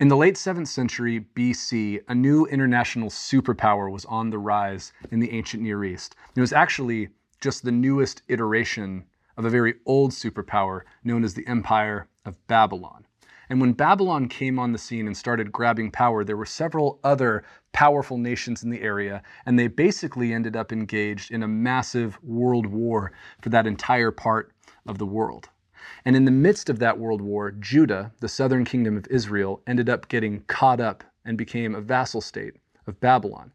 In the late 7th century BC, a new international superpower was on the rise in the ancient Near East. It was actually just the newest iteration of a very old superpower known as the Empire of Babylon. And when Babylon came on the scene and started grabbing power, there were several other powerful nations in the area, and they basically ended up engaged in a massive world war for that entire part of the world. And in the midst of that world war, Judah, the southern kingdom of Israel, ended up getting caught up and became a vassal state of Babylon.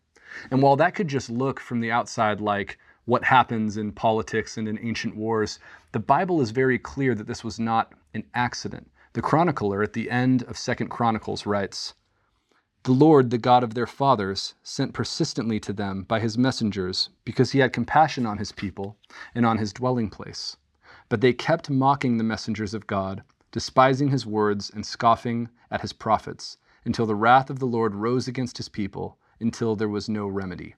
And while that could just look from the outside like what happens in politics and in ancient wars, the Bible is very clear that this was not an accident. The chronicler at the end of Second Chronicles writes, the Lord, the God of their fathers, sent persistently to them by his messengers, because he had compassion on his people and on his dwelling place. But they kept mocking the messengers of God, despising his words and scoffing at his prophets, until the wrath of the Lord rose against his people, until there was no remedy.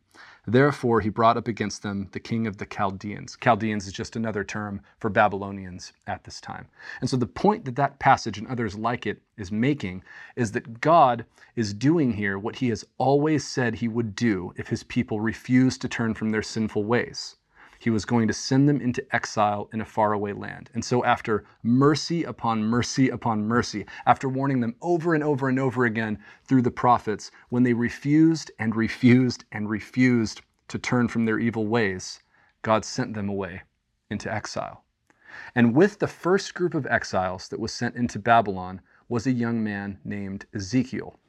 Therefore, he brought up against them the king of the Chaldeans. Chaldeans is just another term for Babylonians at this time. And so, the point that that passage and others like it is making is that God is doing here what he has always said he would do if his people refused to turn from their sinful ways he was going to send them into exile in a faraway land. And so, after mercy upon mercy upon mercy, after warning them over and over and over again through the prophets, when they refused and refused and refused to turn from their evil ways, God sent them away into exile. And with the first group of exiles that was sent into Babylon was a young man named Ezekiel.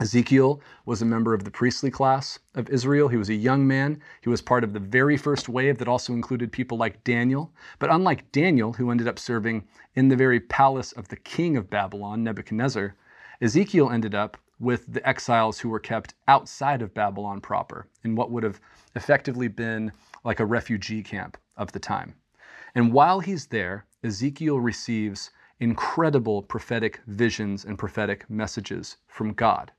Ezekiel was a member of the priestly class of Israel. He was a young man. He was part of the very first wave that also included people like Daniel. But unlike Daniel, who ended up serving in the very palace of the king of Babylon, Nebuchadnezzar, Ezekiel ended up with the exiles who were kept outside of Babylon proper, in what would have effectively been like a refugee camp of the time. And while he's there, Ezekiel receives incredible prophetic visions and prophetic messages from God.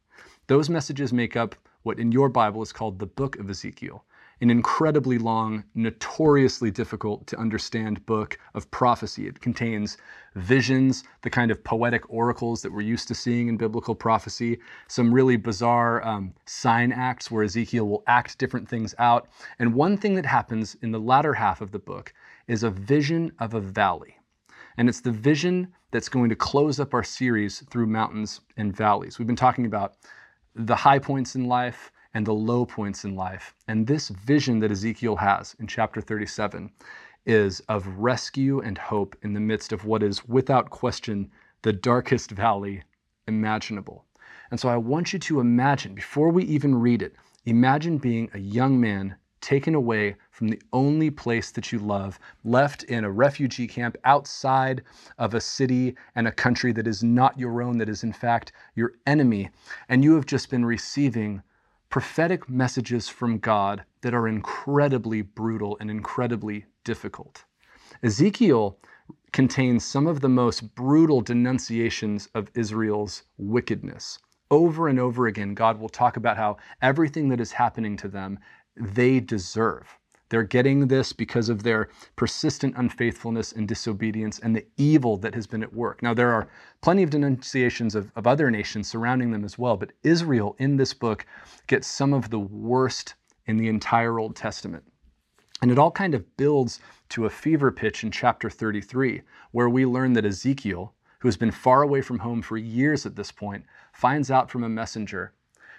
Those messages make up what in your Bible is called the book of Ezekiel, an incredibly long, notoriously difficult to understand book of prophecy. It contains visions, the kind of poetic oracles that we're used to seeing in biblical prophecy, some really bizarre um, sign acts where Ezekiel will act different things out. And one thing that happens in the latter half of the book is a vision of a valley. And it's the vision that's going to close up our series through mountains and valleys. We've been talking about the high points in life and the low points in life. And this vision that Ezekiel has in chapter 37 is of rescue and hope in the midst of what is, without question, the darkest valley imaginable. And so I want you to imagine, before we even read it, imagine being a young man taken away from the only place that you love, left in a refugee camp outside of a city and a country that is not your own, that is in fact your enemy, and you have just been receiving prophetic messages from God that are incredibly brutal and incredibly difficult. Ezekiel contains some of the most brutal denunciations of Israel's wickedness. Over and over again, God will talk about how everything that is happening to them they deserve. They're getting this because of their persistent unfaithfulness and disobedience and the evil that has been at work. Now, there are plenty of denunciations of, of other nations surrounding them as well, but Israel in this book gets some of the worst in the entire Old Testament. And it all kind of builds to a fever pitch in chapter 33, where we learn that Ezekiel, who has been far away from home for years at this point, finds out from a messenger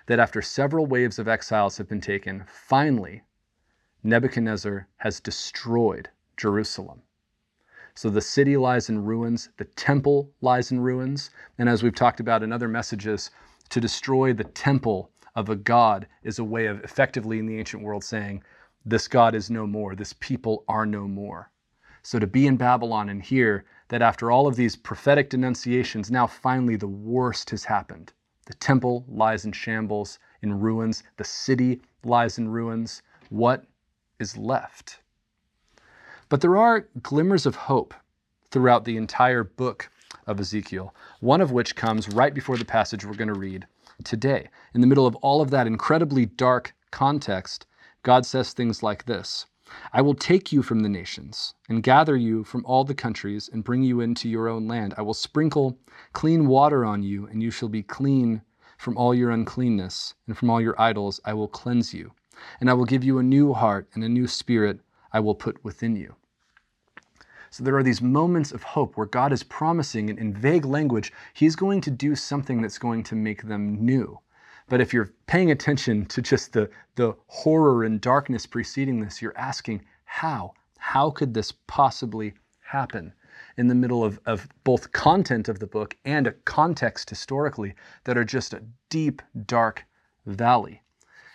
that after several waves of exiles have been taken, finally, Nebuchadnezzar has destroyed Jerusalem. So the city lies in ruins, the temple lies in ruins, and as we've talked about in other messages, to destroy the temple of a god is a way of effectively in the ancient world saying, this God is no more, this people are no more. So to be in Babylon and hear that after all of these prophetic denunciations, now finally the worst has happened. The temple lies in shambles, in ruins. The city lies in ruins. What is left? But there are glimmers of hope throughout the entire book of Ezekiel, one of which comes right before the passage we're going to read today. In the middle of all of that incredibly dark context, God says things like this I will take you from the nations and gather you from all the countries and bring you into your own land. I will sprinkle clean water on you, and you shall be clean from all your uncleanness, and from all your idols I will cleanse you. And I will give you a new heart, and a new spirit I will put within you. So there are these moments of hope where God is promising and in, vague language, He's going to do something that's going to make them new. But if you're paying attention to just the, the horror and darkness preceding this, you're asking, how? How could this possibly happen? In the middle of, of both content of the book and a context historically that are just a deep, dark valley.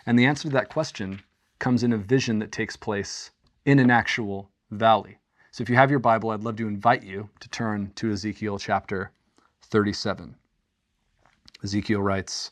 And the answer to that question comes in a vision that takes place in an actual valley. So if you have your Bible, I'd love to invite you to turn to Ezekiel chapter 37. Ezekiel writes,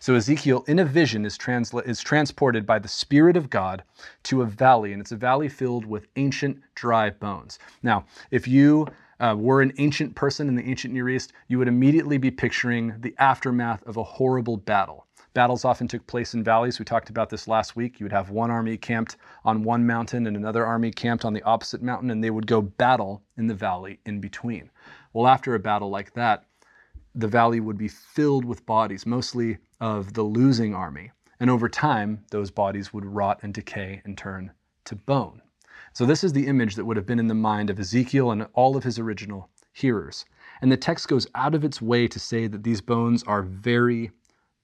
So Ezekiel, in a vision, is, transla- is transported by the Spirit of God to a valley, and it's a valley filled with ancient dry bones. Now, if you uh, were an ancient person in the ancient Near East, you would immediately be picturing the aftermath of a horrible battle. Battles often took place in valleys. We talked about this last week. You would have one army camped on one mountain and another army camped on the opposite mountain, and they would go battle in the valley in between. Well, after a battle like that, the valley would be filled with bodies, mostly of the losing army. And over time, those bodies would rot and decay and turn to bone. So, this is the image that would have been in the mind of Ezekiel and all of his original hearers. And the text goes out of its way to say that these bones are very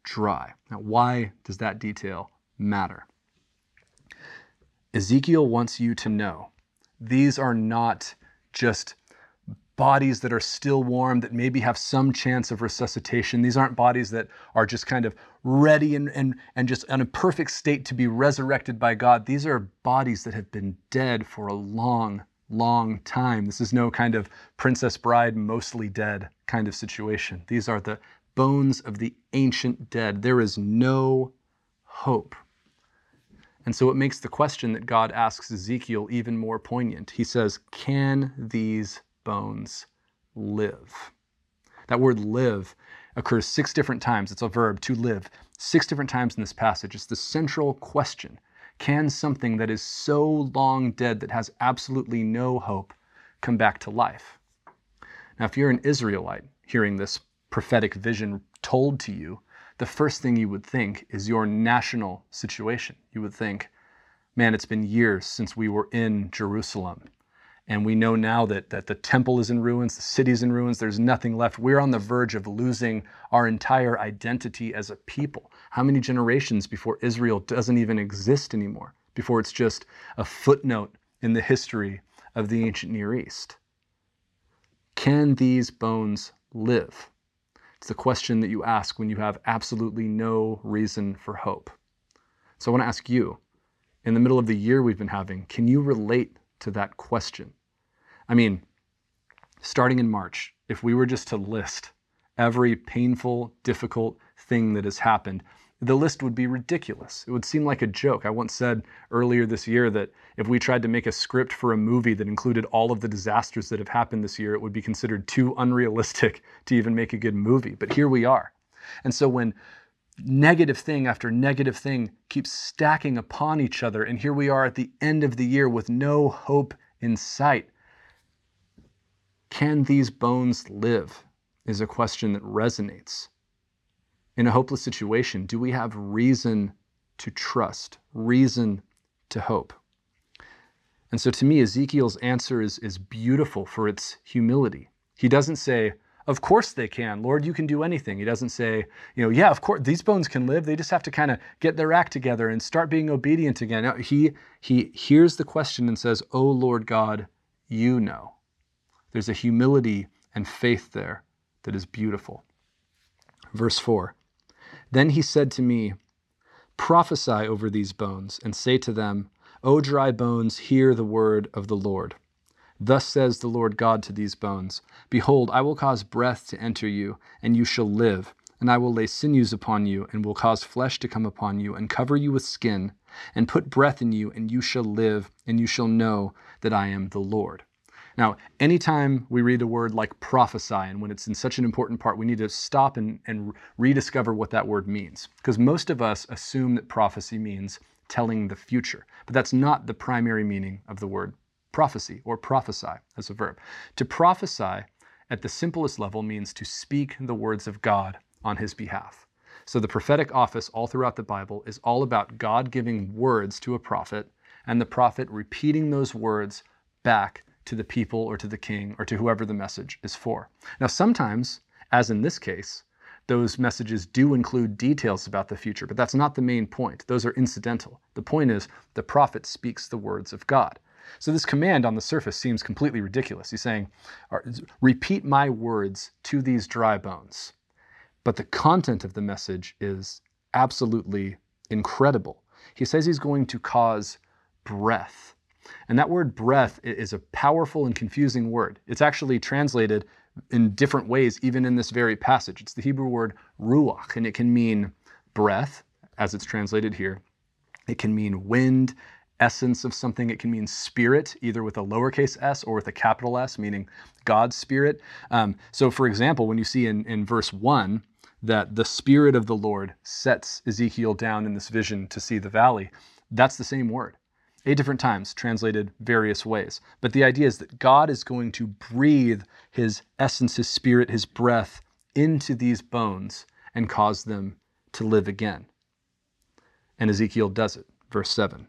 dry. Now, why does that detail matter? Ezekiel wants you to know these are not just bodies that are still warm, that maybe have some chance of resuscitation. These aren't bodies that are just kind of ready and, and, and just in a perfect state to be resurrected by God. These are bodies that have been dead for a long, long time. This is no kind of Princess Bride, mostly dead kind of situation. These are the bones of the ancient dead. There is no hope. And so it makes the question that God asks Ezekiel even more poignant. He says, Can these bones live. That word live occurs six different times. It's a verb, to live, six different times in this passage. It's the central question. Can something that is so long dead that has absolutely no hope come back to life? Now, if you're an Israelite hearing this prophetic vision told to you, the first thing you would think is your national situation. You would think, man, it's been years since we were in Jerusalem. And we know now that, that the temple is in ruins, the city's in ruins, there's nothing left. We're on the verge of losing our entire identity as a people. How many generations before Israel doesn't even exist anymore? Before it's just a footnote in the history of the ancient Near East? Can these bones live? It's the question that you ask when you have absolutely no reason for hope. So I want to ask you, in the middle of the year we've been having, can you relate to that question. I mean, starting in March, if we were just to list every painful, difficult thing that has happened, the list would be ridiculous. It would seem like a joke. I once said earlier this year that if we tried to make a script for a movie that included all of the disasters that have happened this year, it would be considered too unrealistic to even make a good movie. But here we are. And so when negative thing after negative thing keeps stacking upon each other. And here we are at the end of the year with no hope in sight. Can these bones live? Is a question that resonates. In a hopeless situation, do we have reason to trust, reason to hope? And so to me, Ezekiel's answer is, is beautiful for its humility. He doesn't say, of course they can. Lord, you can do anything. He doesn't say, you know, yeah, of course these bones can live. They just have to kind of get their act together and start being obedient again. He he hears the question and says, "Oh Lord God, you know." There's a humility and faith there that is beautiful. Verse 4. Then he said to me, Prophesy over these bones and say to them, O dry bones, hear the word of the Lord. Thus says the Lord God to these bones Behold, I will cause breath to enter you, and you shall live. And I will lay sinews upon you, and will cause flesh to come upon you, and cover you with skin, and put breath in you, and you shall live, and you shall know that I am the Lord. Now, anytime we read a word like prophesy, and when it's in such an important part, we need to stop and, and rediscover what that word means. Because most of us assume that prophecy means telling the future, but that's not the primary meaning of the word prophecy or prophesy as a verb. To prophesy at the simplest level means to speak the words of God on his behalf. So the prophetic office all throughout the Bible is all about God giving words to a prophet and the prophet repeating those words back to the people or to the king or to whoever the message is for. Now, sometimes, as in this case, those messages do include details about the future, but that's not the main point. Those are incidental. The point is the prophet speaks the words of God. So this command on the surface seems completely ridiculous. He's saying, repeat my words to these dry bones. But the content of the message is absolutely incredible. He says he's going to cause breath. And that word breath is a powerful and confusing word. It's actually translated in different ways, even in this very passage. It's the Hebrew word ruach, and it can mean breath, as it's translated here. It can mean wind, essence of something. It can mean spirit, either with a lowercase s or with a capital S, meaning God's spirit. Um, so, for example, when you see in, in verse 1 that the spirit of the Lord sets Ezekiel down in this vision to see the valley, that's the same word. Eight different times, translated various ways. But the idea is that God is going to breathe his essence, his spirit, his breath into these bones and cause them to live again. And Ezekiel does it. Verse 7.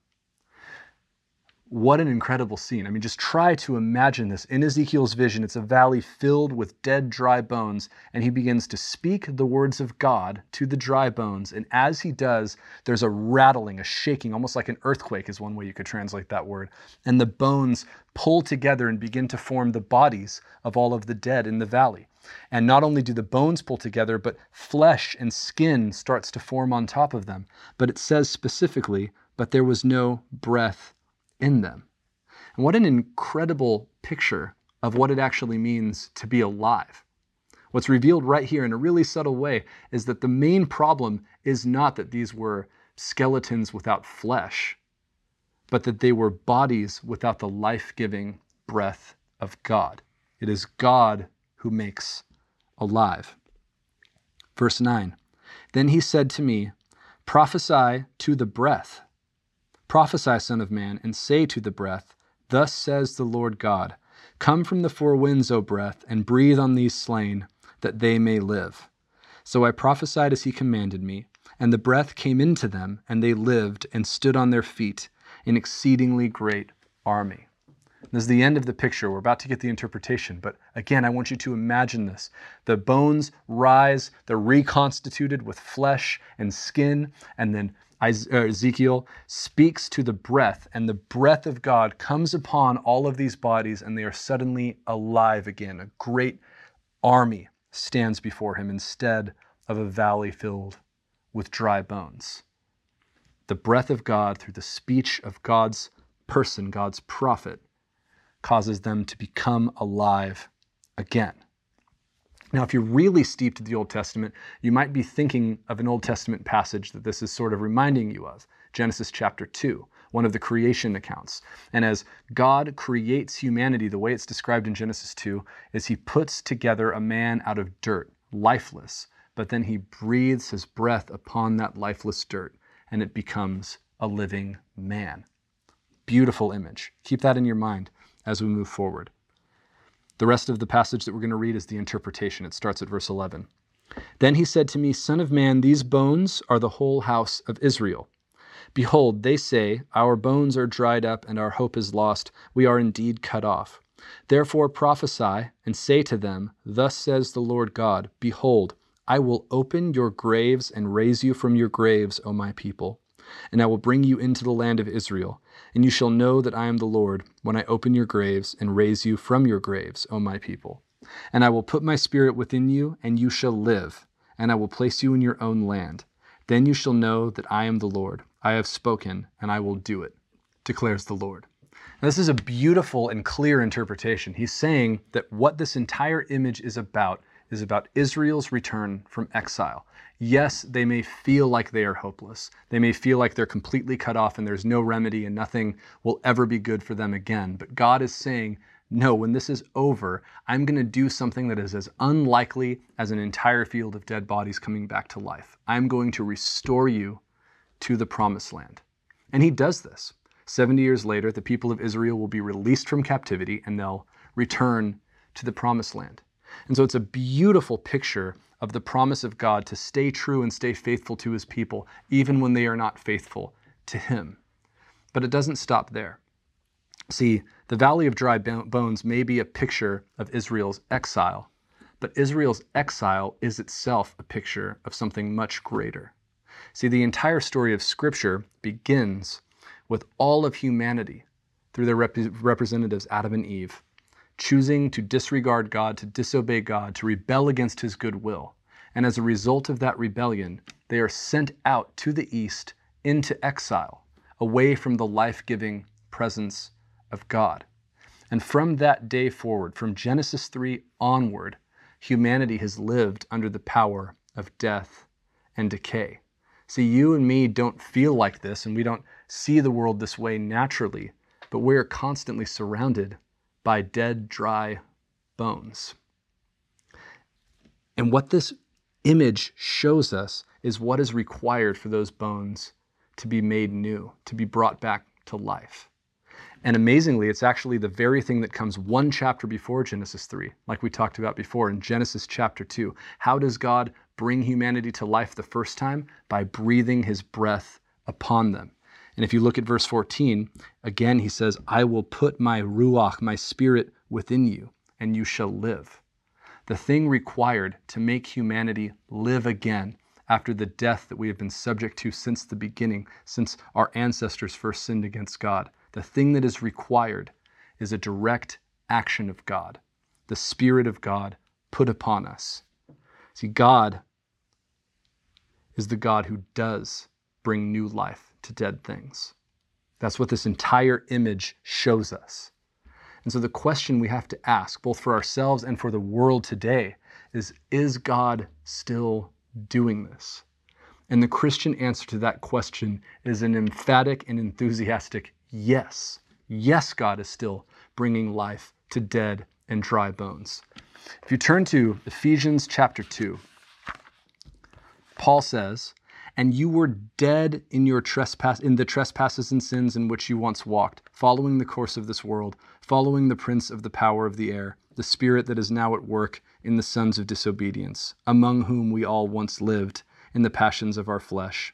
What an incredible scene. I mean, just try to imagine this. In Ezekiel's vision, it's a valley filled with dead, dry bones, and he begins to speak the words of God to the dry bones. And as he does, there's a rattling, a shaking, almost like an earthquake, is one way you could translate that word. And the bones pull together and begin to form the bodies of all of the dead in the valley. And not only do the bones pull together, but flesh and skin starts to form on top of them. But it says specifically, but there was no breath in them. And what an incredible picture of what it actually means to be alive. What's revealed right here in a really subtle way is that the main problem is not that these were skeletons without flesh, but that they were bodies without the life giving breath of God. It is God who makes alive. Verse 9 Then he said to me, Prophesy to the breath Prophesy, Son of Man, and say to the breath, Thus says the Lord God Come from the four winds, O breath, and breathe on these slain, that they may live. So I prophesied as he commanded me, and the breath came into them, and they lived and stood on their feet, an exceedingly great army. This is the end of the picture. We're about to get the interpretation, but again, I want you to imagine this. The bones rise, they're reconstituted with flesh and skin, and then Uh, Ezekiel speaks to the breath, and the breath of God comes upon all of these bodies, and they are suddenly alive again. A great army stands before him instead of a valley filled with dry bones. The breath of God, through the speech of God's person, God's prophet, causes them to become alive again. Now, if you're really steeped in the Old Testament, you might be thinking of an Old Testament passage that this is sort of reminding you of Genesis chapter 2, one of the creation accounts. And as God creates humanity, the way it's described in Genesis 2 is he puts together a man out of dirt, lifeless, but then he breathes his breath upon that lifeless dirt, and it becomes a living man. Beautiful image. Keep that in your mind as we move forward. The rest of the passage that we're going to read is the interpretation. It starts at verse 11. Then he said to me, Son of man, these bones are the whole house of Israel. Behold, they say, Our bones are dried up, and our hope is lost. We are indeed cut off. Therefore prophesy, and say to them, Thus says the Lord God Behold, I will open your graves and raise you from your graves, O my people. And I will bring you into the land of Israel, and you shall know that I am the Lord when I open your graves and raise you from your graves, O my people. And I will put my spirit within you, and you shall live, and I will place you in your own land. Then you shall know that I am the Lord. I have spoken, and I will do it, declares the Lord. Now, this is a beautiful and clear interpretation. He's saying that what this entire image is about is about Israel's return from exile. Yes, they may feel like they are hopeless. They may feel like they're completely cut off and there's no remedy and nothing will ever be good for them again. But God is saying, no, when this is over, I'm going to do something that is as unlikely as an entire field of dead bodies coming back to life. I'm going to restore you to the promised land. And he does this. 70 years later, the people of Israel will be released from captivity and they'll return to the promised land. And so it's a beautiful picture of the promise of God to stay true and stay faithful to his people, even when they are not faithful to him. But it doesn't stop there. See, the Valley of Dry Bones may be a picture of Israel's exile, but Israel's exile is itself a picture of something much greater. See, the entire story of Scripture begins with all of humanity through their rep- representatives, Adam and Eve, choosing to disregard God, to disobey God, to rebel against his goodwill. And as a result of that rebellion, they are sent out to the east into exile, away from the life giving presence of God. And from that day forward, from Genesis 3 onward, humanity has lived under the power of death and decay. See, you and me don't feel like this, and we don't see the world this way naturally, but we're constantly surrounded by dead, dry bones. And what this image shows us is what is required for those bones to be made new, to be brought back to life. And amazingly, it's actually the very thing that comes one chapter before Genesis 3, like we talked about before in Genesis chapter 2. How does God bring humanity to life the first time? By breathing his breath upon them. And if you look at verse 14, again he says, I will put my ruach, my spirit, within you, and you shall live. The thing required to make humanity live again after the death that we have been subject to since the beginning, since our ancestors first sinned against God, the thing that is required is a direct action of God, the Spirit of God put upon us. See, God is the God who does bring new life to dead things. That's what this entire image shows us. And so the question we have to ask, both for ourselves and for the world today, is Is God still doing this? And the Christian answer to that question is an emphatic and enthusiastic yes. Yes, God is still bringing life to dead and dry bones. If you turn to Ephesians chapter 2, Paul says, and you were dead in your trespass in the trespasses and sins in which you once walked, following the course of this world, following the prince of the power of the air, the spirit that is now at work in the sons of disobedience, among whom we all once lived in the passions of our flesh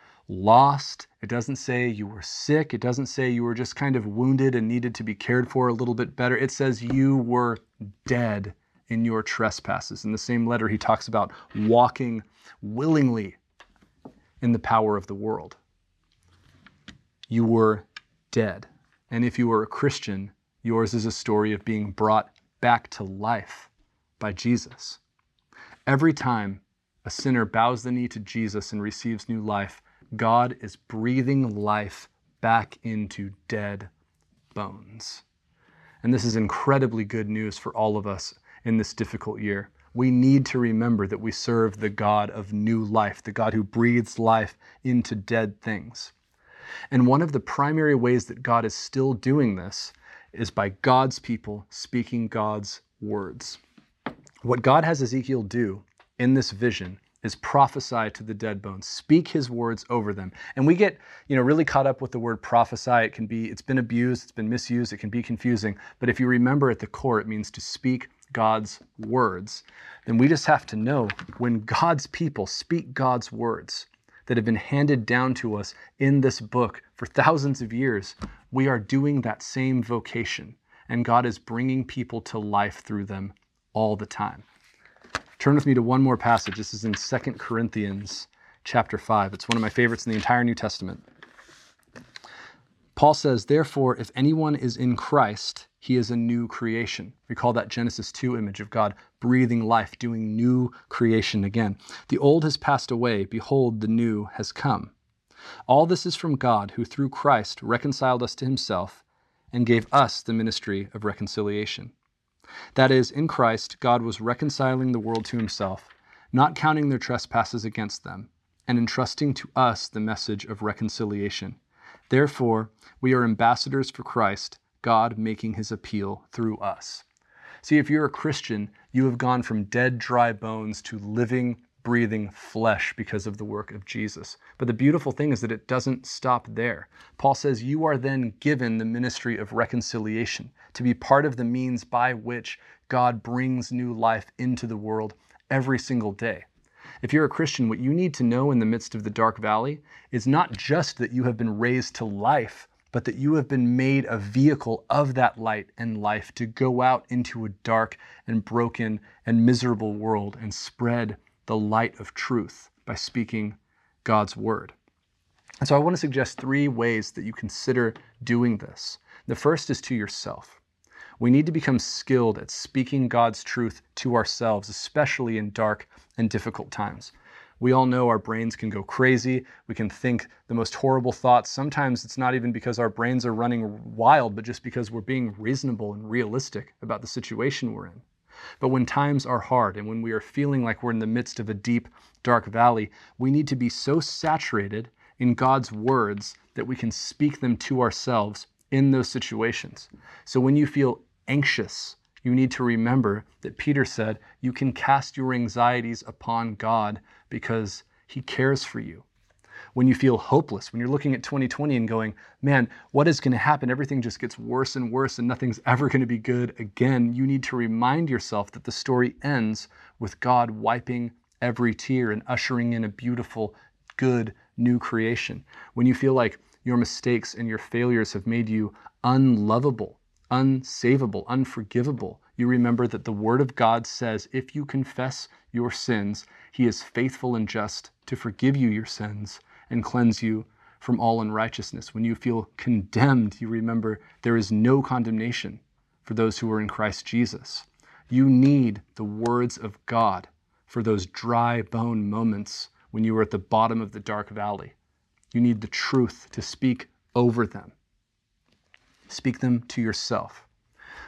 lost. It doesn't say you were sick. It doesn't say you were just kind of wounded and needed to be cared for a little bit better. It says you were dead in your trespasses. In the same letter, he talks about walking willingly in the power of the world. You were dead. And if you were a Christian, yours is a story of being brought back to life by Jesus. Every time a sinner bows the knee to Jesus and receives new life, God is breathing life back into dead bones. And this is incredibly good news for all of us in this difficult year. We need to remember that we serve the God of new life, the God who breathes life into dead things. And one of the primary ways that God is still doing this is by God's people speaking God's words. What God has Ezekiel do in this vision is prophesy to the dead bones. Speak his words over them. And we get you know really caught up with the word prophesy. It can be it's been abused it's been misused it can be confusing. But if you remember at the core it means to speak god's words. Then we just have to know when god's people speak god's words that have been handed down to us in this book for thousands of years we are doing that same vocation. And god is bringing people to life through them all the time Turn with me to one more passage. This is in 2 Corinthians chapter 5. It's one of my favorites in the entire New Testament. Paul says, Therefore, if anyone is in Christ, he is a new creation. Recall that Genesis 2 image of God breathing life, doing new creation again. The old has passed away. Behold, the new has come. All this is from God, who through Christ reconciled us to himself and gave us the ministry of reconciliation. That is, in Christ, God was reconciling the world to himself, not counting their trespasses against them, and entrusting to us the message of reconciliation. Therefore, we are ambassadors for Christ, God making his appeal through us. See, if you're a Christian, you have gone from dead, dry bones to living, breathing flesh because of the work of Jesus. But the beautiful thing is that it doesn't stop there. Paul says you are then given the ministry of reconciliation to be part of the means by which God brings new life into the world every single day. If you're a Christian, what you need to know in the midst of the dark valley is not just that you have been raised to life, but that you have been made a vehicle of that light and life to go out into a dark and broken and miserable world and spread the light of truth by speaking God's word. And so I want to suggest three ways that you consider doing this. The first is to yourself. We need to become skilled at speaking God's truth to ourselves, especially in dark and difficult times. We all know our brains can go crazy. We can think the most horrible thoughts. Sometimes it's not even because our brains are running wild, but just because we're being reasonable and realistic about the situation we're in. But when times are hard and when we are feeling like we're in the midst of a deep, dark valley, we need to be so saturated in God's words that we can speak them to ourselves in those situations. So when you feel anxious, you need to remember that Peter said, You can cast your anxieties upon God because He cares for you when you feel hopeless, when you're looking at 2020 and going, man, what is going to happen? Everything just gets worse and worse and nothing's ever going to be good again. You need to remind yourself that the story ends with God wiping every tear and ushering in a beautiful, good new creation. When you feel like your mistakes and your failures have made you unlovable, unsavable, unforgivable, you remember that the Word of God says if you confess your sins, He is faithful and just to forgive you your sins and cleanse you from all unrighteousness. When you feel condemned, you remember there is no condemnation for those who are in Christ Jesus. You need the words of God for those dry bone moments when you are at the bottom of the dark valley. You need the truth to speak over them. Speak them to yourself.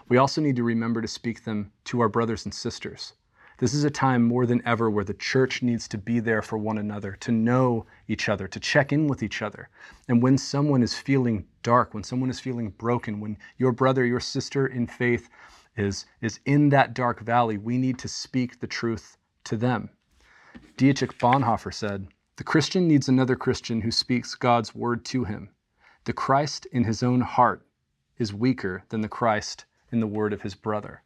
We also need to remember to speak them to our brothers and sisters. This is a time more than ever where the church needs to be there for one another, to know each other, to check in with each other. And when someone is feeling dark, when someone is feeling broken, when your brother, your sister in faith is, is in that dark valley, we need to speak the truth to them. Dietrich Bonhoeffer said, The Christian needs another Christian who speaks God's word to him. The Christ in his own heart is weaker than the Christ in the word of his brother.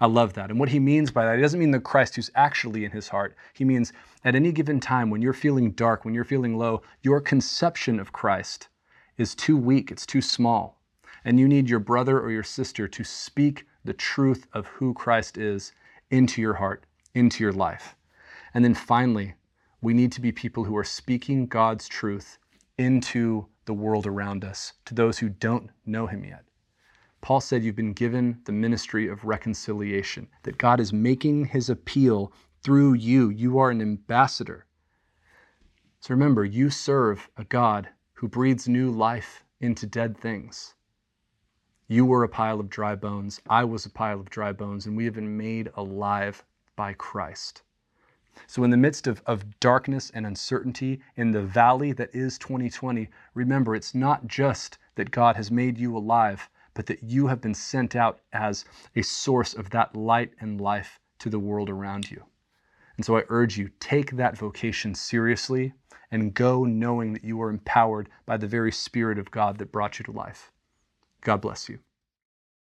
I love that. And what he means by that, he doesn't mean the Christ who's actually in his heart. He means at any given time, when you're feeling dark, when you're feeling low, your conception of Christ is too weak, it's too small. And you need your brother or your sister to speak the truth of who Christ is into your heart, into your life. And then finally, we need to be people who are speaking God's truth into the world around us, to those who don't know him yet. Paul said you've been given the ministry of reconciliation, that God is making his appeal through you. You are an ambassador. So remember, you serve a God who breathes new life into dead things. You were a pile of dry bones. I was a pile of dry bones, and we have been made alive by Christ. So, in the midst of, of darkness and uncertainty, in the valley that is 2020, remember it's not just that God has made you alive, but that you have been sent out as a source of that light and life to the world around you. And so I urge you, take that vocation seriously and go knowing that you are empowered by the very Spirit of God that brought you to life. God bless you.